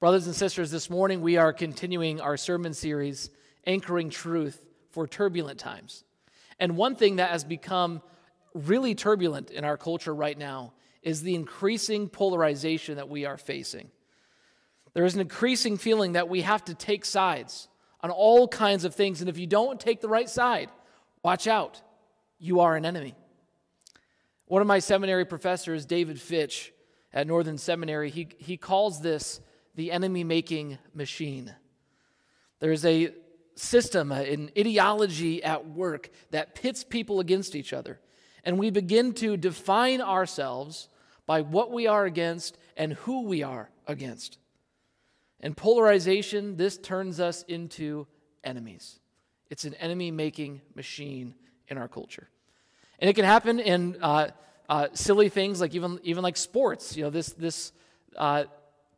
Brothers and sisters, this morning we are continuing our sermon series, Anchoring Truth for Turbulent Times. And one thing that has become really turbulent in our culture right now is the increasing polarization that we are facing. There is an increasing feeling that we have to take sides on all kinds of things. And if you don't take the right side, watch out. You are an enemy. One of my seminary professors, David Fitch at Northern Seminary, he, he calls this the enemy making machine. There's a system, an ideology at work that pits people against each other. And we begin to define ourselves by what we are against and who we are against. And polarization, this turns us into enemies. It's an enemy making machine in our culture. And it can happen in uh, uh, silly things like even, even like sports. You know, this, this uh,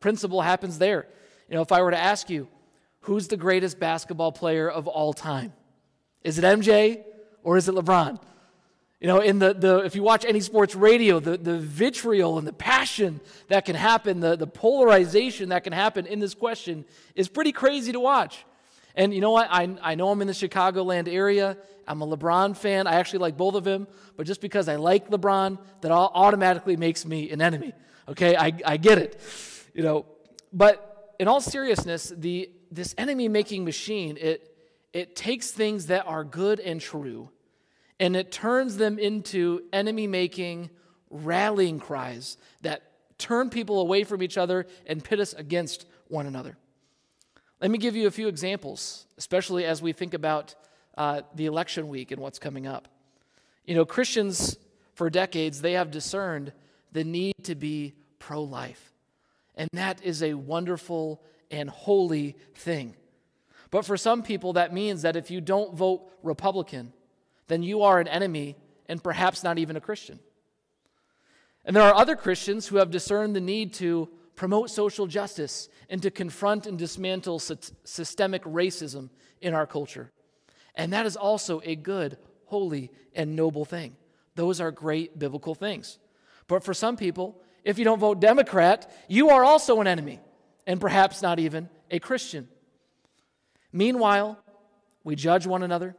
principle happens there. You know, if I were to ask you, who's the greatest basketball player of all time? Is it MJ or is it LeBron? You know, in the, the if you watch any sports radio, the, the vitriol and the passion that can happen, the, the polarization that can happen in this question is pretty crazy to watch. And you know what? I, I know I'm in the Chicagoland area. I'm a LeBron fan. I actually like both of them. But just because I like LeBron, that automatically makes me an enemy. Okay? I, I get it. You know, but in all seriousness, the, this enemy making machine, it, it takes things that are good and true and it turns them into enemy making rallying cries that turn people away from each other and pit us against one another. Let me give you a few examples, especially as we think about uh, the election week and what's coming up. You know, Christians for decades, they have discerned the need to be pro life. And that is a wonderful and holy thing. But for some people, that means that if you don't vote Republican, then you are an enemy and perhaps not even a Christian. And there are other Christians who have discerned the need to promote social justice and to confront and dismantle systemic racism in our culture. And that is also a good, holy, and noble thing. Those are great biblical things. But for some people, if you don't vote Democrat, you are also an enemy and perhaps not even a Christian. Meanwhile, we judge one another,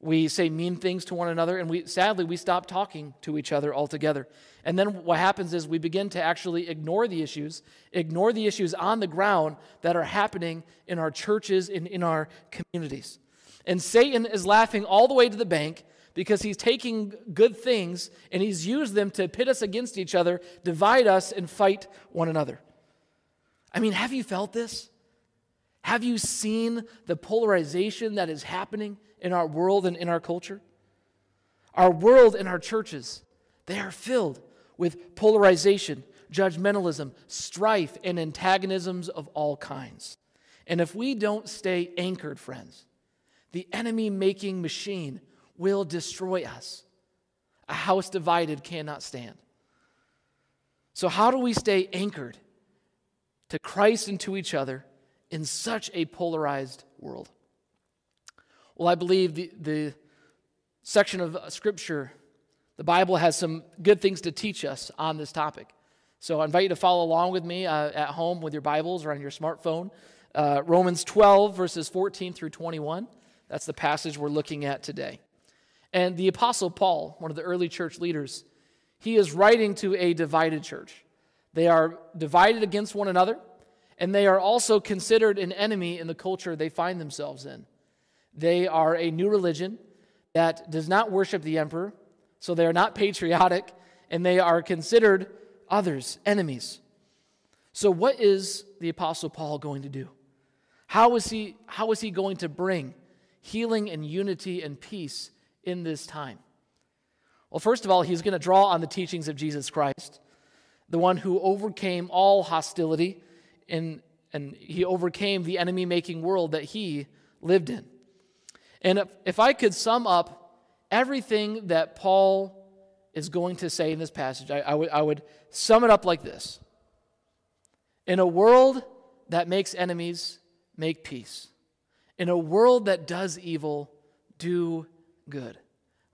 we say mean things to one another, and we sadly we stop talking to each other altogether. And then what happens is we begin to actually ignore the issues, ignore the issues on the ground that are happening in our churches and in our communities. And Satan is laughing all the way to the bank because he's taking good things and he's used them to pit us against each other, divide us, and fight one another. I mean, have you felt this? Have you seen the polarization that is happening? in our world and in our culture? Our world and our churches, they are filled with polarization, judgmentalism, strife, and antagonisms of all kinds. And if we don't stay anchored, friends, the enemy making machine will destroy us. A house divided cannot stand. So, how do we stay anchored to Christ and to each other in such a polarized world? Well, I believe the, the section of Scripture, the Bible has some good things to teach us on this topic. So I invite you to follow along with me uh, at home with your Bibles or on your smartphone. Uh, Romans 12, verses 14 through 21. That's the passage we're looking at today. And the Apostle Paul, one of the early church leaders, he is writing to a divided church. They are divided against one another, and they are also considered an enemy in the culture they find themselves in. They are a new religion that does not worship the emperor, so they are not patriotic, and they are considered others, enemies. So, what is the Apostle Paul going to do? How is he, how is he going to bring healing and unity and peace in this time? Well, first of all, he's going to draw on the teachings of Jesus Christ, the one who overcame all hostility in, and he overcame the enemy making world that he lived in. And if, if I could sum up everything that Paul is going to say in this passage, I, I, would, I would sum it up like this In a world that makes enemies, make peace. In a world that does evil, do good.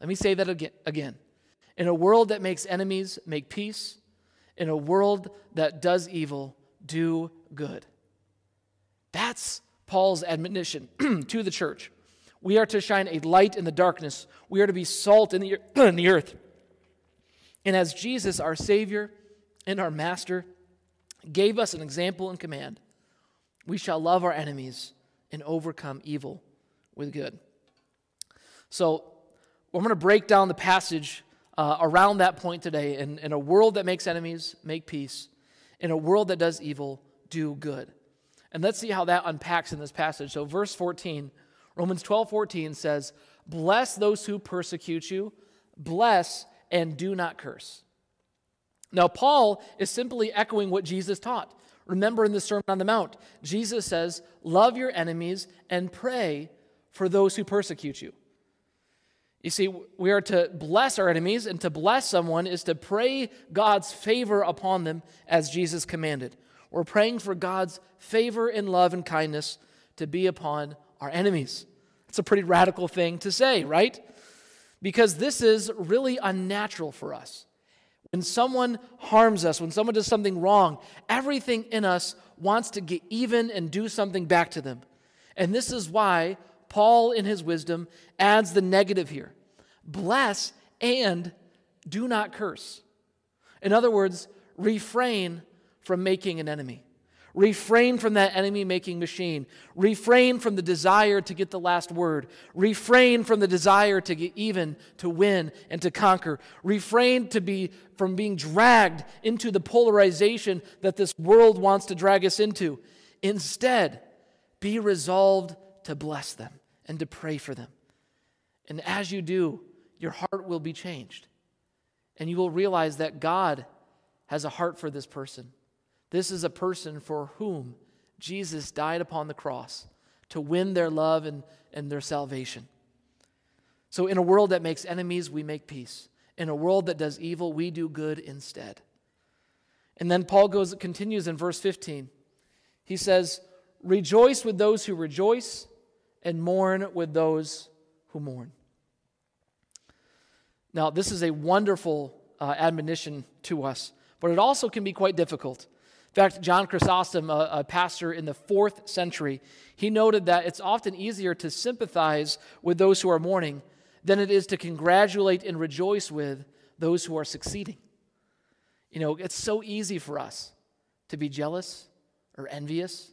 Let me say that again. In a world that makes enemies, make peace. In a world that does evil, do good. That's Paul's admonition to the church. We are to shine a light in the darkness. We are to be salt in the, in the earth. And as Jesus, our Savior and our Master, gave us an example and command, we shall love our enemies and overcome evil with good. So, I'm going to break down the passage uh, around that point today. In, in a world that makes enemies, make peace. In a world that does evil, do good. And let's see how that unpacks in this passage. So, verse 14, Romans 12 14 says, Bless those who persecute you, bless and do not curse. Now, Paul is simply echoing what Jesus taught. Remember in the Sermon on the Mount, Jesus says, Love your enemies and pray for those who persecute you. You see, we are to bless our enemies, and to bless someone is to pray God's favor upon them as Jesus commanded. We're praying for God's favor and love and kindness to be upon our enemies. It's a pretty radical thing to say, right? Because this is really unnatural for us. When someone harms us, when someone does something wrong, everything in us wants to get even and do something back to them. And this is why Paul, in his wisdom, adds the negative here bless and do not curse. In other words, refrain from making an enemy. Refrain from that enemy making machine. Refrain from the desire to get the last word. Refrain from the desire to get even, to win, and to conquer. Refrain to be from being dragged into the polarization that this world wants to drag us into. Instead, be resolved to bless them and to pray for them. And as you do, your heart will be changed. And you will realize that God has a heart for this person. This is a person for whom Jesus died upon the cross to win their love and, and their salvation. So, in a world that makes enemies, we make peace. In a world that does evil, we do good instead. And then Paul goes continues in verse 15. He says, "Rejoice with those who rejoice and mourn with those who mourn. Now, this is a wonderful uh, admonition to us, but it also can be quite difficult. In fact, John Chrysostom, a, a pastor in the fourth century, he noted that it's often easier to sympathize with those who are mourning than it is to congratulate and rejoice with those who are succeeding. You know, it's so easy for us to be jealous or envious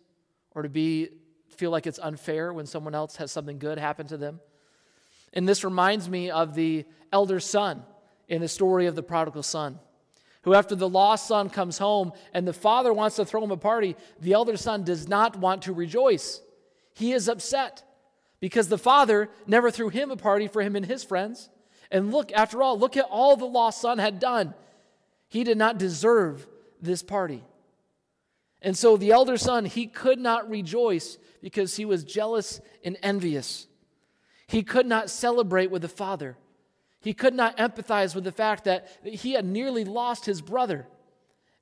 or to be feel like it's unfair when someone else has something good happen to them. And this reminds me of the elder son in the story of the prodigal son, who, after the lost son comes home and the father wants to throw him a party, the elder son does not want to rejoice. He is upset because the father never threw him a party for him and his friends. And look, after all, look at all the lost son had done. He did not deserve this party. And so the elder son, he could not rejoice because he was jealous and envious. He could not celebrate with the father. He could not empathize with the fact that he had nearly lost his brother,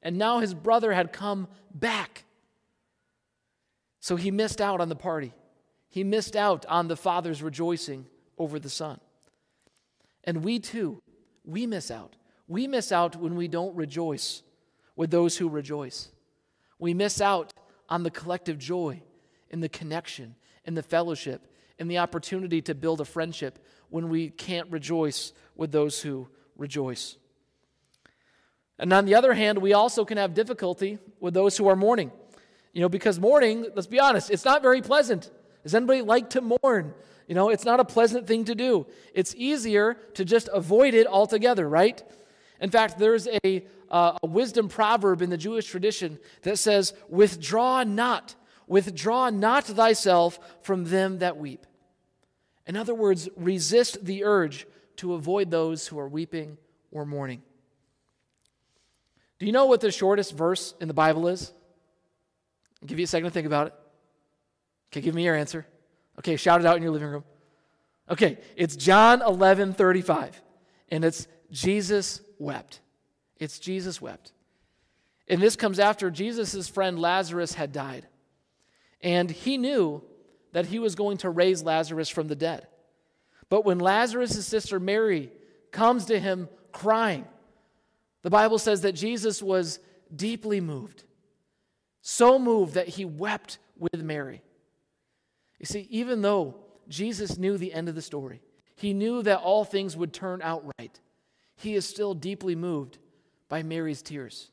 and now his brother had come back. So he missed out on the party. He missed out on the father's rejoicing over the son. And we too, we miss out. We miss out when we don't rejoice with those who rejoice. We miss out on the collective joy in the connection, in the fellowship, in the opportunity to build a friendship when we can't rejoice with those who rejoice. And on the other hand, we also can have difficulty with those who are mourning. You know, because mourning, let's be honest, it's not very pleasant. Does anybody like to mourn? You know, it's not a pleasant thing to do. It's easier to just avoid it altogether, right? In fact, there's a, uh, a wisdom proverb in the Jewish tradition that says, Withdraw not Withdraw not thyself from them that weep. In other words, resist the urge to avoid those who are weeping or mourning. Do you know what the shortest verse in the Bible is? I'll give you a second to think about it. Okay, give me your answer. Okay, shout it out in your living room. Okay, it's John 11 35, and it's Jesus wept. It's Jesus wept. And this comes after Jesus' friend Lazarus had died. And he knew that he was going to raise Lazarus from the dead. But when Lazarus' sister Mary comes to him crying, the Bible says that Jesus was deeply moved, so moved that he wept with Mary. You see, even though Jesus knew the end of the story, he knew that all things would turn out right, he is still deeply moved by Mary's tears.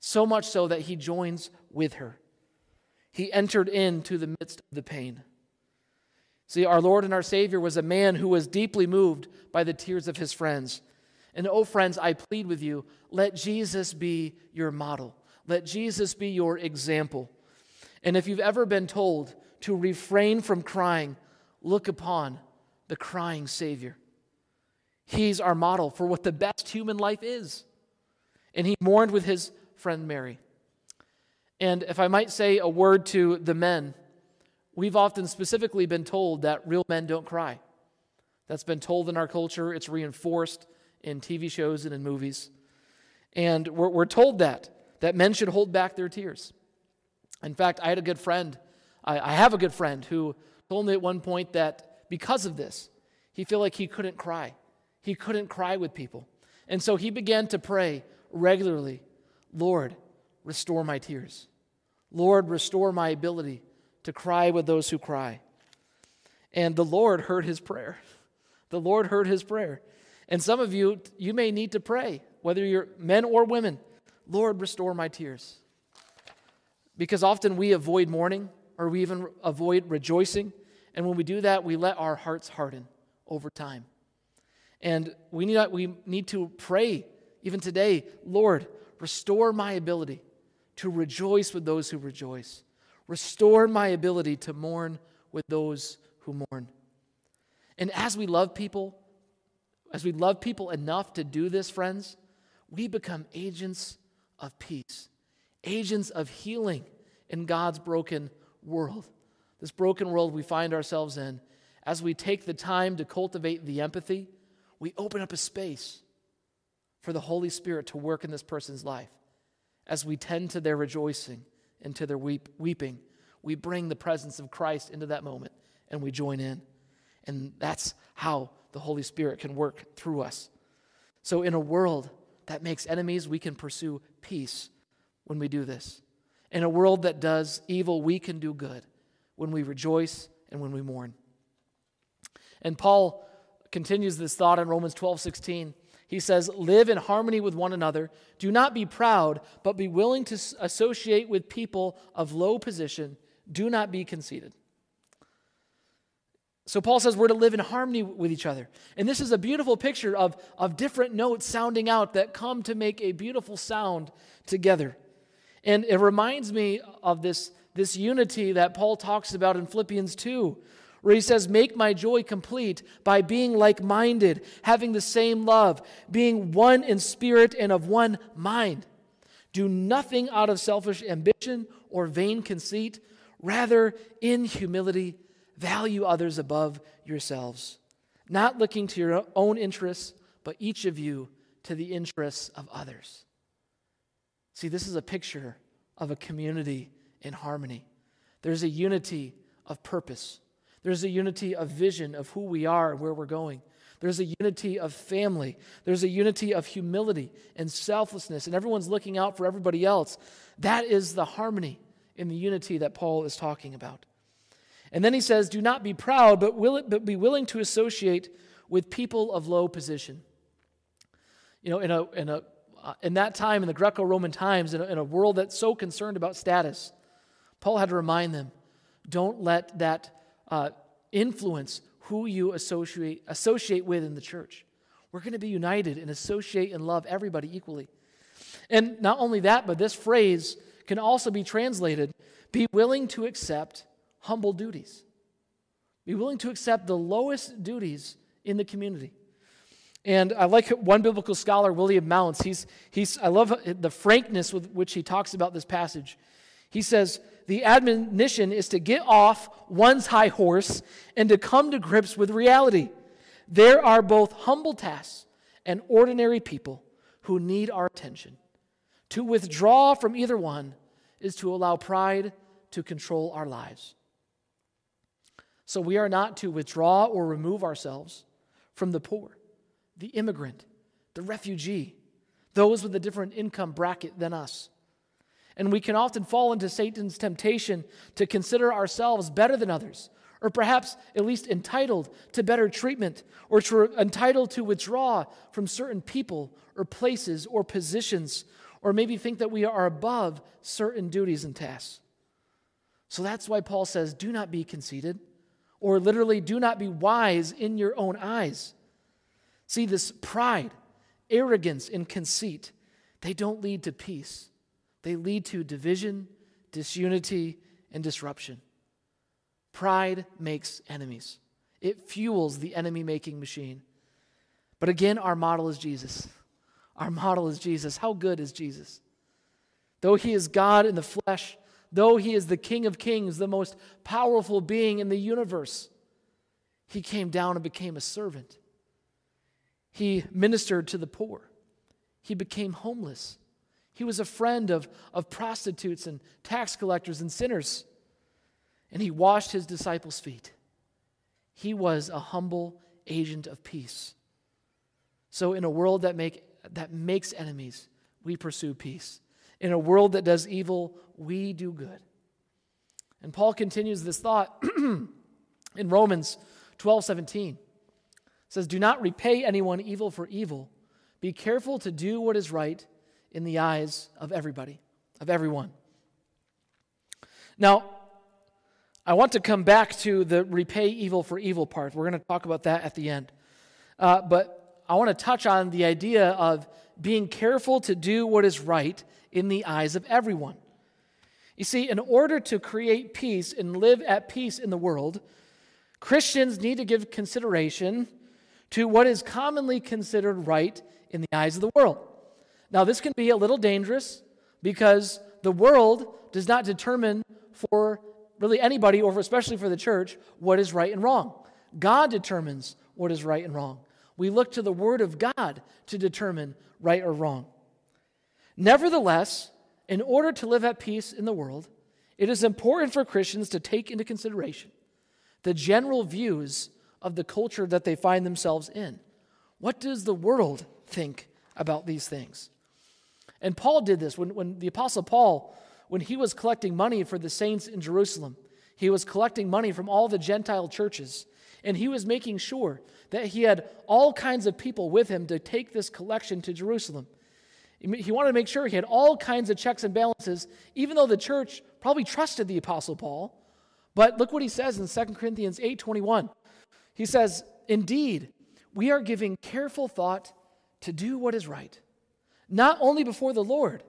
So much so that he joins with her. He entered into the midst of the pain. See, our Lord and our Savior was a man who was deeply moved by the tears of his friends. And oh, friends, I plead with you let Jesus be your model, let Jesus be your example. And if you've ever been told to refrain from crying, look upon the crying Savior. He's our model for what the best human life is. And he mourned with his friend Mary. And if I might say a word to the men, we've often specifically been told that real men don't cry. That's been told in our culture, it's reinforced in TV shows and in movies. And we're, we're told that, that men should hold back their tears. In fact, I had a good friend, I, I have a good friend who told me at one point that because of this, he felt like he couldn't cry. He couldn't cry with people. And so he began to pray regularly Lord, restore my tears. Lord, restore my ability to cry with those who cry. And the Lord heard his prayer. The Lord heard his prayer. And some of you, you may need to pray, whether you're men or women, Lord, restore my tears. Because often we avoid mourning or we even avoid rejoicing. And when we do that, we let our hearts harden over time. And we need, we need to pray even today, Lord, restore my ability to rejoice with those who rejoice. Restore my ability to mourn with those who mourn. And as we love people, as we love people enough to do this, friends, we become agents of peace, agents of healing in God's broken world. This broken world we find ourselves in, as we take the time to cultivate the empathy, we open up a space for the Holy Spirit to work in this person's life. As we tend to their rejoicing and to their weep, weeping, we bring the presence of Christ into that moment and we join in. And that's how the Holy Spirit can work through us. So, in a world that makes enemies, we can pursue peace when we do this. In a world that does evil, we can do good when we rejoice and when we mourn. And Paul continues this thought in Romans 12 16. He says, Live in harmony with one another. Do not be proud, but be willing to associate with people of low position. Do not be conceited. So Paul says we're to live in harmony with each other. And this is a beautiful picture of, of different notes sounding out that come to make a beautiful sound together. And it reminds me of this, this unity that Paul talks about in Philippians 2, where he says, Make my joy complete by being like minded, having the same love, being one in spirit and of one mind. Do nothing out of selfish ambition or vain conceit, rather, in humility, Value others above yourselves, not looking to your own interests, but each of you to the interests of others. See, this is a picture of a community in harmony. There's a unity of purpose, there's a unity of vision of who we are and where we're going. There's a unity of family. There's a unity of humility and selflessness, and everyone's looking out for everybody else. That is the harmony in the unity that Paul is talking about. And then he says, Do not be proud, but, will, it, but be willing to associate with people of low position. You know, in, a, in, a, uh, in that time, in the Greco Roman times, in a, in a world that's so concerned about status, Paul had to remind them don't let that uh, influence who you associate, associate with in the church. We're going to be united and associate and love everybody equally. And not only that, but this phrase can also be translated be willing to accept humble duties. Be willing to accept the lowest duties in the community. And I like one biblical scholar, William Mounce. He's, he's, I love the frankness with which he talks about this passage. He says, The admonition is to get off one's high horse and to come to grips with reality. There are both humble tasks and ordinary people who need our attention. To withdraw from either one is to allow pride to control our lives. So we are not to withdraw or remove ourselves from the poor, the immigrant, the refugee, those with a different income bracket than us. And we can often fall into Satan's temptation to consider ourselves better than others or perhaps at least entitled to better treatment, or to, entitled to withdraw from certain people or places or positions, or maybe think that we are above certain duties and tasks. So that's why Paul says, do not be conceited, or literally, do not be wise in your own eyes. See, this pride, arrogance, and conceit, they don't lead to peace. They lead to division, disunity, and disruption. Pride makes enemies, it fuels the enemy making machine. But again, our model is Jesus. Our model is Jesus. How good is Jesus? Though he is God in the flesh, Though he is the King of Kings, the most powerful being in the universe, he came down and became a servant. He ministered to the poor. He became homeless. He was a friend of, of prostitutes and tax collectors and sinners. And he washed his disciples' feet. He was a humble agent of peace. So, in a world that, make, that makes enemies, we pursue peace. In a world that does evil, we do good. And Paul continues this thought in Romans 12 17. It says, Do not repay anyone evil for evil. Be careful to do what is right in the eyes of everybody, of everyone. Now, I want to come back to the repay evil for evil part. We're going to talk about that at the end. Uh, but I want to touch on the idea of being careful to do what is right in the eyes of everyone. You see, in order to create peace and live at peace in the world, Christians need to give consideration to what is commonly considered right in the eyes of the world. Now, this can be a little dangerous because the world does not determine for really anybody, or especially for the church, what is right and wrong. God determines what is right and wrong. We look to the Word of God to determine right or wrong. Nevertheless, in order to live at peace in the world, it is important for Christians to take into consideration the general views of the culture that they find themselves in. What does the world think about these things? And Paul did this when, when the Apostle Paul, when he was collecting money for the saints in Jerusalem, he was collecting money from all the Gentile churches, and he was making sure that he had all kinds of people with him to take this collection to Jerusalem. He wanted to make sure he had all kinds of checks and balances, even though the church probably trusted the Apostle Paul. But look what he says in 2 Corinthians 8 21. He says, Indeed, we are giving careful thought to do what is right, not only before the Lord,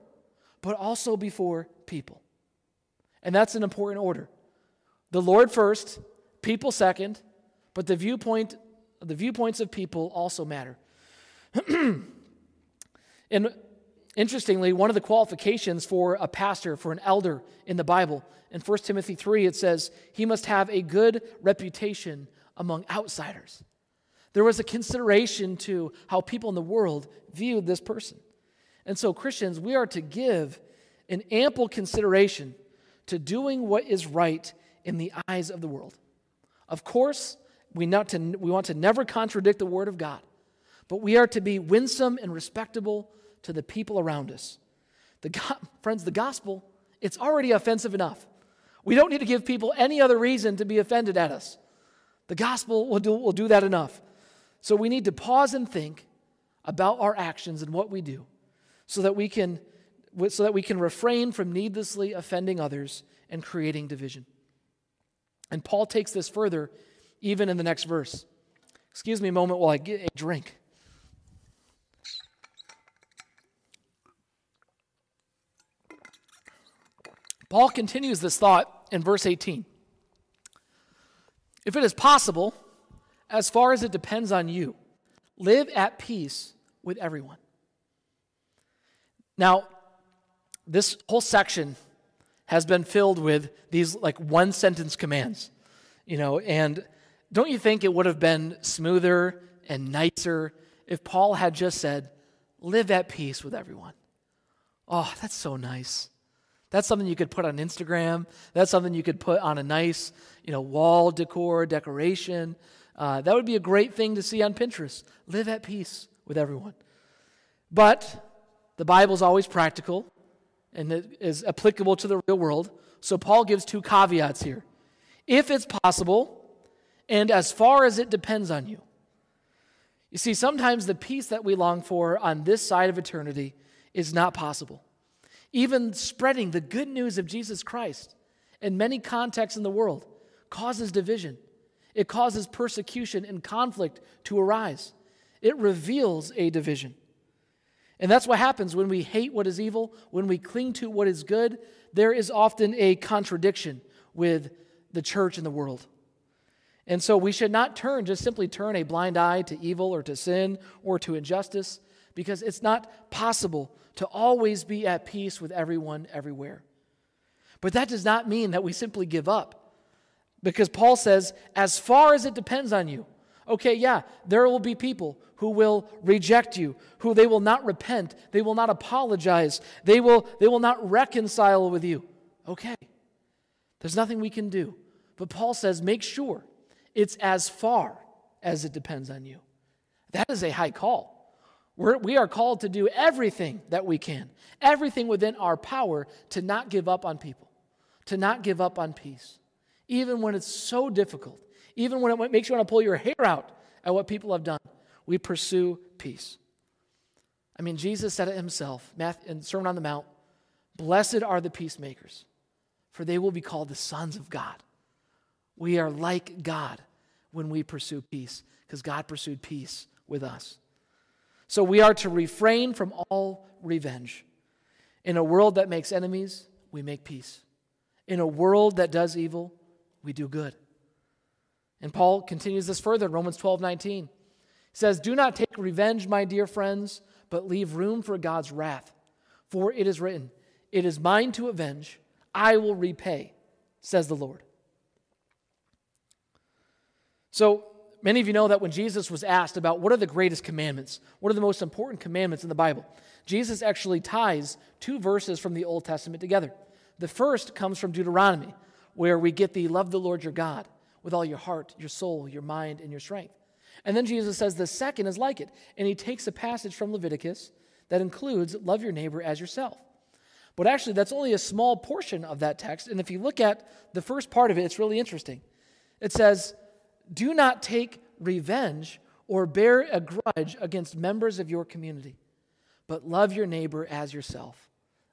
but also before people. And that's an important order. The Lord first, people second, but the viewpoint the viewpoints of people also matter. and Interestingly, one of the qualifications for a pastor, for an elder in the Bible, in 1 Timothy 3, it says he must have a good reputation among outsiders. There was a consideration to how people in the world viewed this person. And so, Christians, we are to give an ample consideration to doing what is right in the eyes of the world. Of course, we, not to, we want to never contradict the Word of God, but we are to be winsome and respectable to the people around us. The friends, the gospel, it's already offensive enough. We don't need to give people any other reason to be offended at us. The gospel will do, will do that enough. So we need to pause and think about our actions and what we do so that we can so that we can refrain from needlessly offending others and creating division. And Paul takes this further even in the next verse. Excuse me a moment while I get a drink. Paul continues this thought in verse 18. If it is possible, as far as it depends on you, live at peace with everyone. Now, this whole section has been filled with these like one sentence commands, you know, and don't you think it would have been smoother and nicer if Paul had just said, live at peace with everyone? Oh, that's so nice. That's something you could put on Instagram. That's something you could put on a nice, you know, wall decor, decoration. Uh, that would be a great thing to see on Pinterest. Live at peace with everyone. But the Bible is always practical and it is applicable to the real world. So Paul gives two caveats here. If it's possible, and as far as it depends on you. You see, sometimes the peace that we long for on this side of eternity is not possible. Even spreading the good news of Jesus Christ in many contexts in the world causes division. It causes persecution and conflict to arise. It reveals a division. And that's what happens when we hate what is evil, when we cling to what is good. There is often a contradiction with the church and the world. And so we should not turn, just simply turn a blind eye to evil or to sin or to injustice, because it's not possible to always be at peace with everyone everywhere. But that does not mean that we simply give up, because Paul says, as far as it depends on you, okay, yeah, there will be people who will reject you, who they will not repent, they will not apologize, they will, they will not reconcile with you. Okay, there's nothing we can do. But Paul says, make sure it's as far as it depends on you. That is a high call. We're, we are called to do everything that we can, everything within our power to not give up on people, to not give up on peace, even when it's so difficult, even when it makes you want to pull your hair out at what people have done. We pursue peace. I mean, Jesus said it himself in Sermon on the Mount Blessed are the peacemakers, for they will be called the sons of God. We are like God when we pursue peace because God pursued peace with us. So we are to refrain from all revenge. In a world that makes enemies, we make peace. In a world that does evil, we do good. And Paul continues this further in Romans 12 19. He says, Do not take revenge, my dear friends, but leave room for God's wrath. For it is written, It is mine to avenge, I will repay, says the Lord. So, many of you know that when Jesus was asked about what are the greatest commandments, what are the most important commandments in the Bible, Jesus actually ties two verses from the Old Testament together. The first comes from Deuteronomy, where we get the love the Lord your God with all your heart, your soul, your mind, and your strength. And then Jesus says the second is like it. And he takes a passage from Leviticus that includes love your neighbor as yourself. But actually, that's only a small portion of that text. And if you look at the first part of it, it's really interesting. It says, do not take revenge or bear a grudge against members of your community, but love your neighbor as yourself.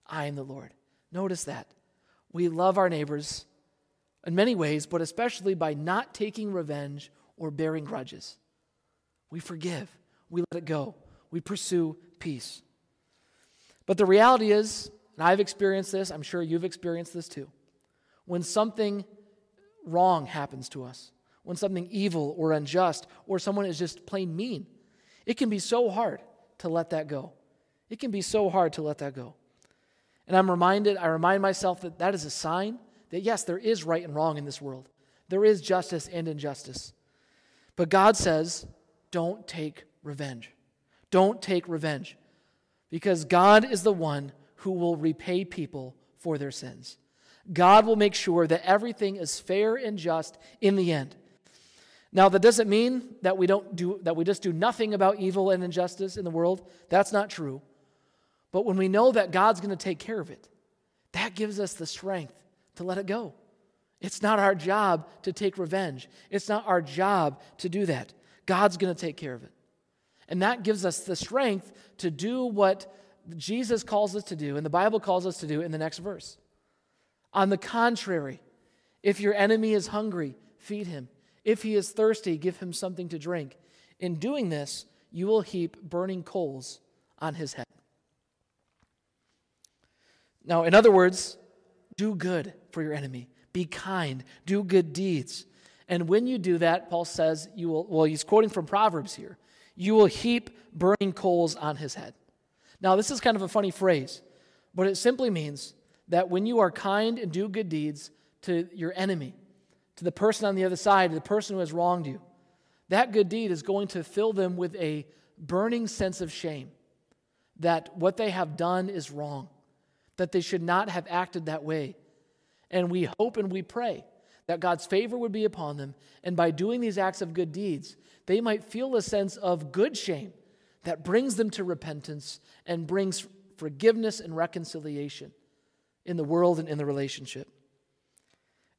I am the Lord. Notice that. We love our neighbors in many ways, but especially by not taking revenge or bearing grudges. We forgive, we let it go, we pursue peace. But the reality is, and I've experienced this, I'm sure you've experienced this too, when something wrong happens to us, when something evil or unjust or someone is just plain mean. It can be so hard to let that go. It can be so hard to let that go. And I'm reminded, I remind myself that that is a sign that yes, there is right and wrong in this world. There is justice and injustice. But God says, don't take revenge. Don't take revenge. Because God is the one who will repay people for their sins. God will make sure that everything is fair and just in the end. Now, that doesn't mean that we don't do that we just do nothing about evil and injustice in the world. That's not true. But when we know that God's going to take care of it, that gives us the strength to let it go. It's not our job to take revenge. It's not our job to do that. God's going to take care of it. And that gives us the strength to do what Jesus calls us to do and the Bible calls us to do in the next verse. On the contrary, if your enemy is hungry, feed him. If he is thirsty, give him something to drink. In doing this, you will heap burning coals on his head. Now, in other words, do good for your enemy, be kind, do good deeds. And when you do that, Paul says, you will, well, he's quoting from Proverbs here, you will heap burning coals on his head. Now, this is kind of a funny phrase, but it simply means that when you are kind and do good deeds to your enemy, to the person on the other side, the person who has wronged you, that good deed is going to fill them with a burning sense of shame that what they have done is wrong, that they should not have acted that way. And we hope and we pray that God's favor would be upon them, and by doing these acts of good deeds, they might feel a sense of good shame that brings them to repentance and brings forgiveness and reconciliation in the world and in the relationship.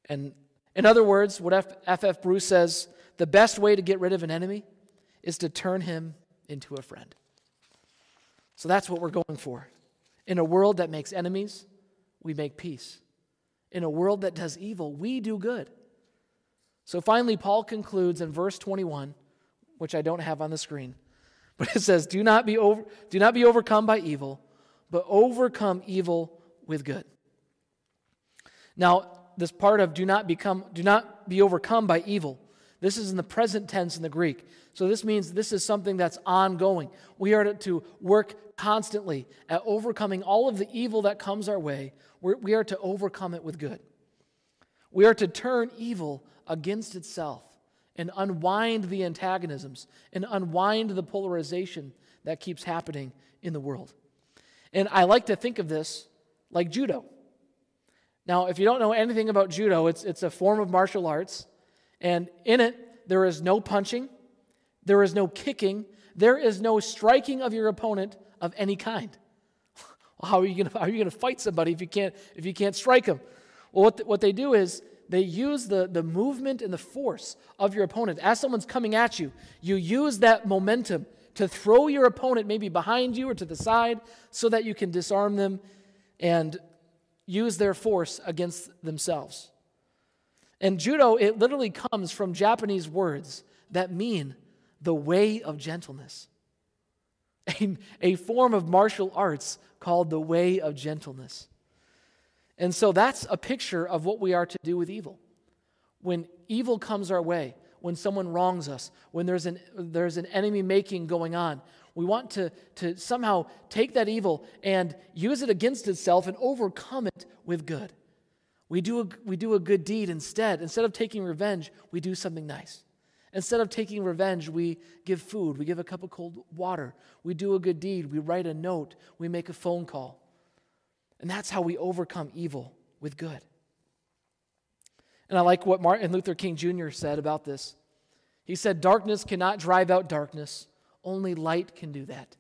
And in other words, what F. F. Bruce says The best way to get rid of an enemy is to turn him into a friend. So that's what we're going for. In a world that makes enemies, we make peace. In a world that does evil, we do good. So finally, Paul concludes in verse 21, which I don't have on the screen, but it says, Do not be, over, do not be overcome by evil, but overcome evil with good. Now, this part of do not become do not be overcome by evil. This is in the present tense in the Greek. So this means this is something that's ongoing. We are to work constantly at overcoming all of the evil that comes our way. We're, we are to overcome it with good. We are to turn evil against itself and unwind the antagonisms and unwind the polarization that keeps happening in the world. And I like to think of this like judo. Now, if you don't know anything about judo, it's, it's a form of martial arts, and in it, there is no punching, there is no kicking, there is no striking of your opponent of any kind. how are you going to fight somebody if you can't, if you can't strike them? Well, what, what they do is they use the, the movement and the force of your opponent. As someone's coming at you, you use that momentum to throw your opponent maybe behind you or to the side so that you can disarm them and use their force against themselves. And judo, it literally comes from Japanese words that mean the way of gentleness. A, a form of martial arts called the way of gentleness. And so that's a picture of what we are to do with evil. When evil comes our way, when someone wrongs us, when there's an, there's an enemy making going on, we want to, to somehow take that evil and use it against itself and overcome it with good. We do, a, we do a good deed instead. Instead of taking revenge, we do something nice. Instead of taking revenge, we give food, we give a cup of cold water, we do a good deed, we write a note, we make a phone call. And that's how we overcome evil with good. And I like what Martin Luther King Jr. said about this. He said, Darkness cannot drive out darkness, only light can do that.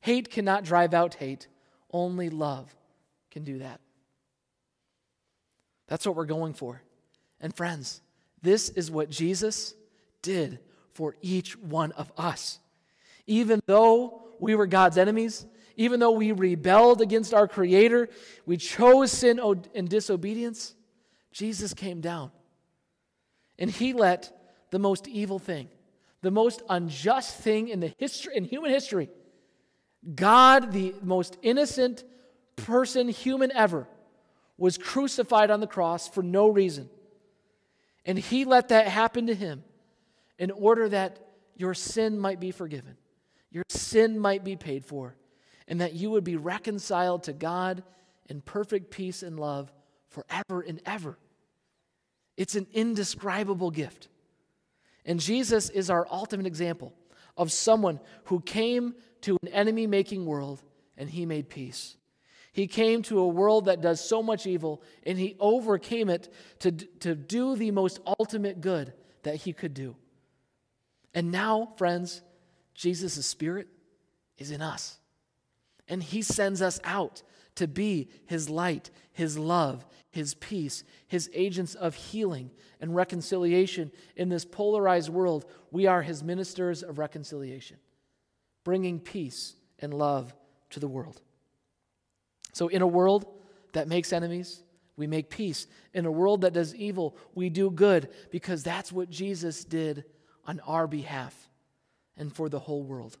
Hate cannot drive out hate. Only love can do that. That's what we're going for. And friends, this is what Jesus did for each one of us. Even though we were God's enemies, even though we rebelled against our Creator, we chose sin and disobedience, Jesus came down. And He let the most evil thing, the most unjust thing in the history in human history. God, the most innocent person, human ever, was crucified on the cross for no reason. And he let that happen to him in order that your sin might be forgiven, your sin might be paid for, and that you would be reconciled to God in perfect peace and love forever and ever. It's an indescribable gift. And Jesus is our ultimate example of someone who came to an enemy making world and he made peace. He came to a world that does so much evil and he overcame it to, to do the most ultimate good that he could do. And now, friends, Jesus' Spirit is in us. And he sends us out to be his light, his love, his peace, his agents of healing and reconciliation in this polarized world. We are his ministers of reconciliation, bringing peace and love to the world. So, in a world that makes enemies, we make peace. In a world that does evil, we do good because that's what Jesus did on our behalf and for the whole world.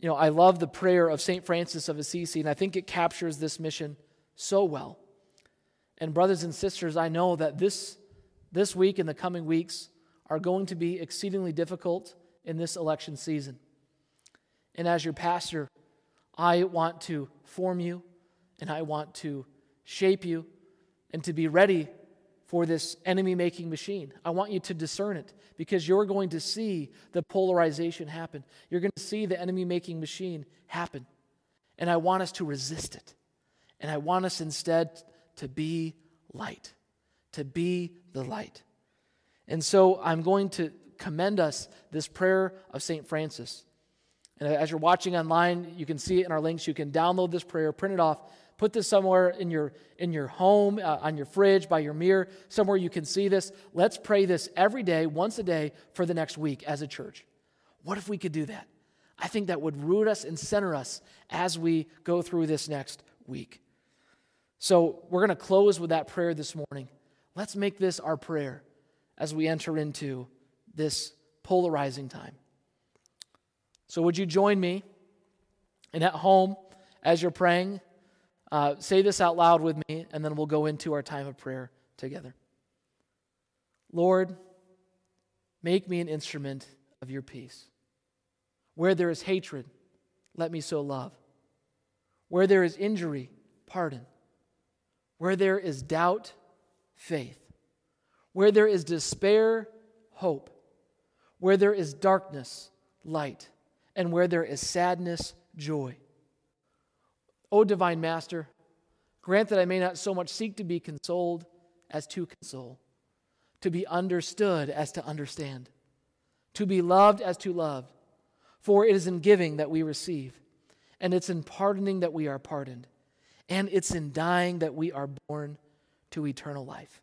You know, I love the prayer of St. Francis of Assisi, and I think it captures this mission so well. And, brothers and sisters, I know that this, this week and the coming weeks are going to be exceedingly difficult in this election season. And as your pastor, I want to form you and I want to shape you and to be ready for this enemy making machine. I want you to discern it because you're going to see the polarization happen. You're going to see the enemy making machine happen. And I want us to resist it. And I want us instead to be light, to be the light. And so I'm going to commend us this prayer of St. Francis. And as you're watching online, you can see it in our links. You can download this prayer, print it off. Put this somewhere in your, in your home, uh, on your fridge, by your mirror, somewhere you can see this. Let's pray this every day, once a day, for the next week as a church. What if we could do that? I think that would root us and center us as we go through this next week. So we're going to close with that prayer this morning. Let's make this our prayer as we enter into this polarizing time. So, would you join me? And at home, as you're praying, uh, say this out loud with me, and then we'll go into our time of prayer together. Lord, make me an instrument of your peace. Where there is hatred, let me sow love. Where there is injury, pardon. Where there is doubt, faith. Where there is despair, hope. Where there is darkness, light. And where there is sadness, joy. O divine Master, grant that I may not so much seek to be consoled as to console, to be understood as to understand, to be loved as to love. For it is in giving that we receive, and it's in pardoning that we are pardoned, and it's in dying that we are born to eternal life.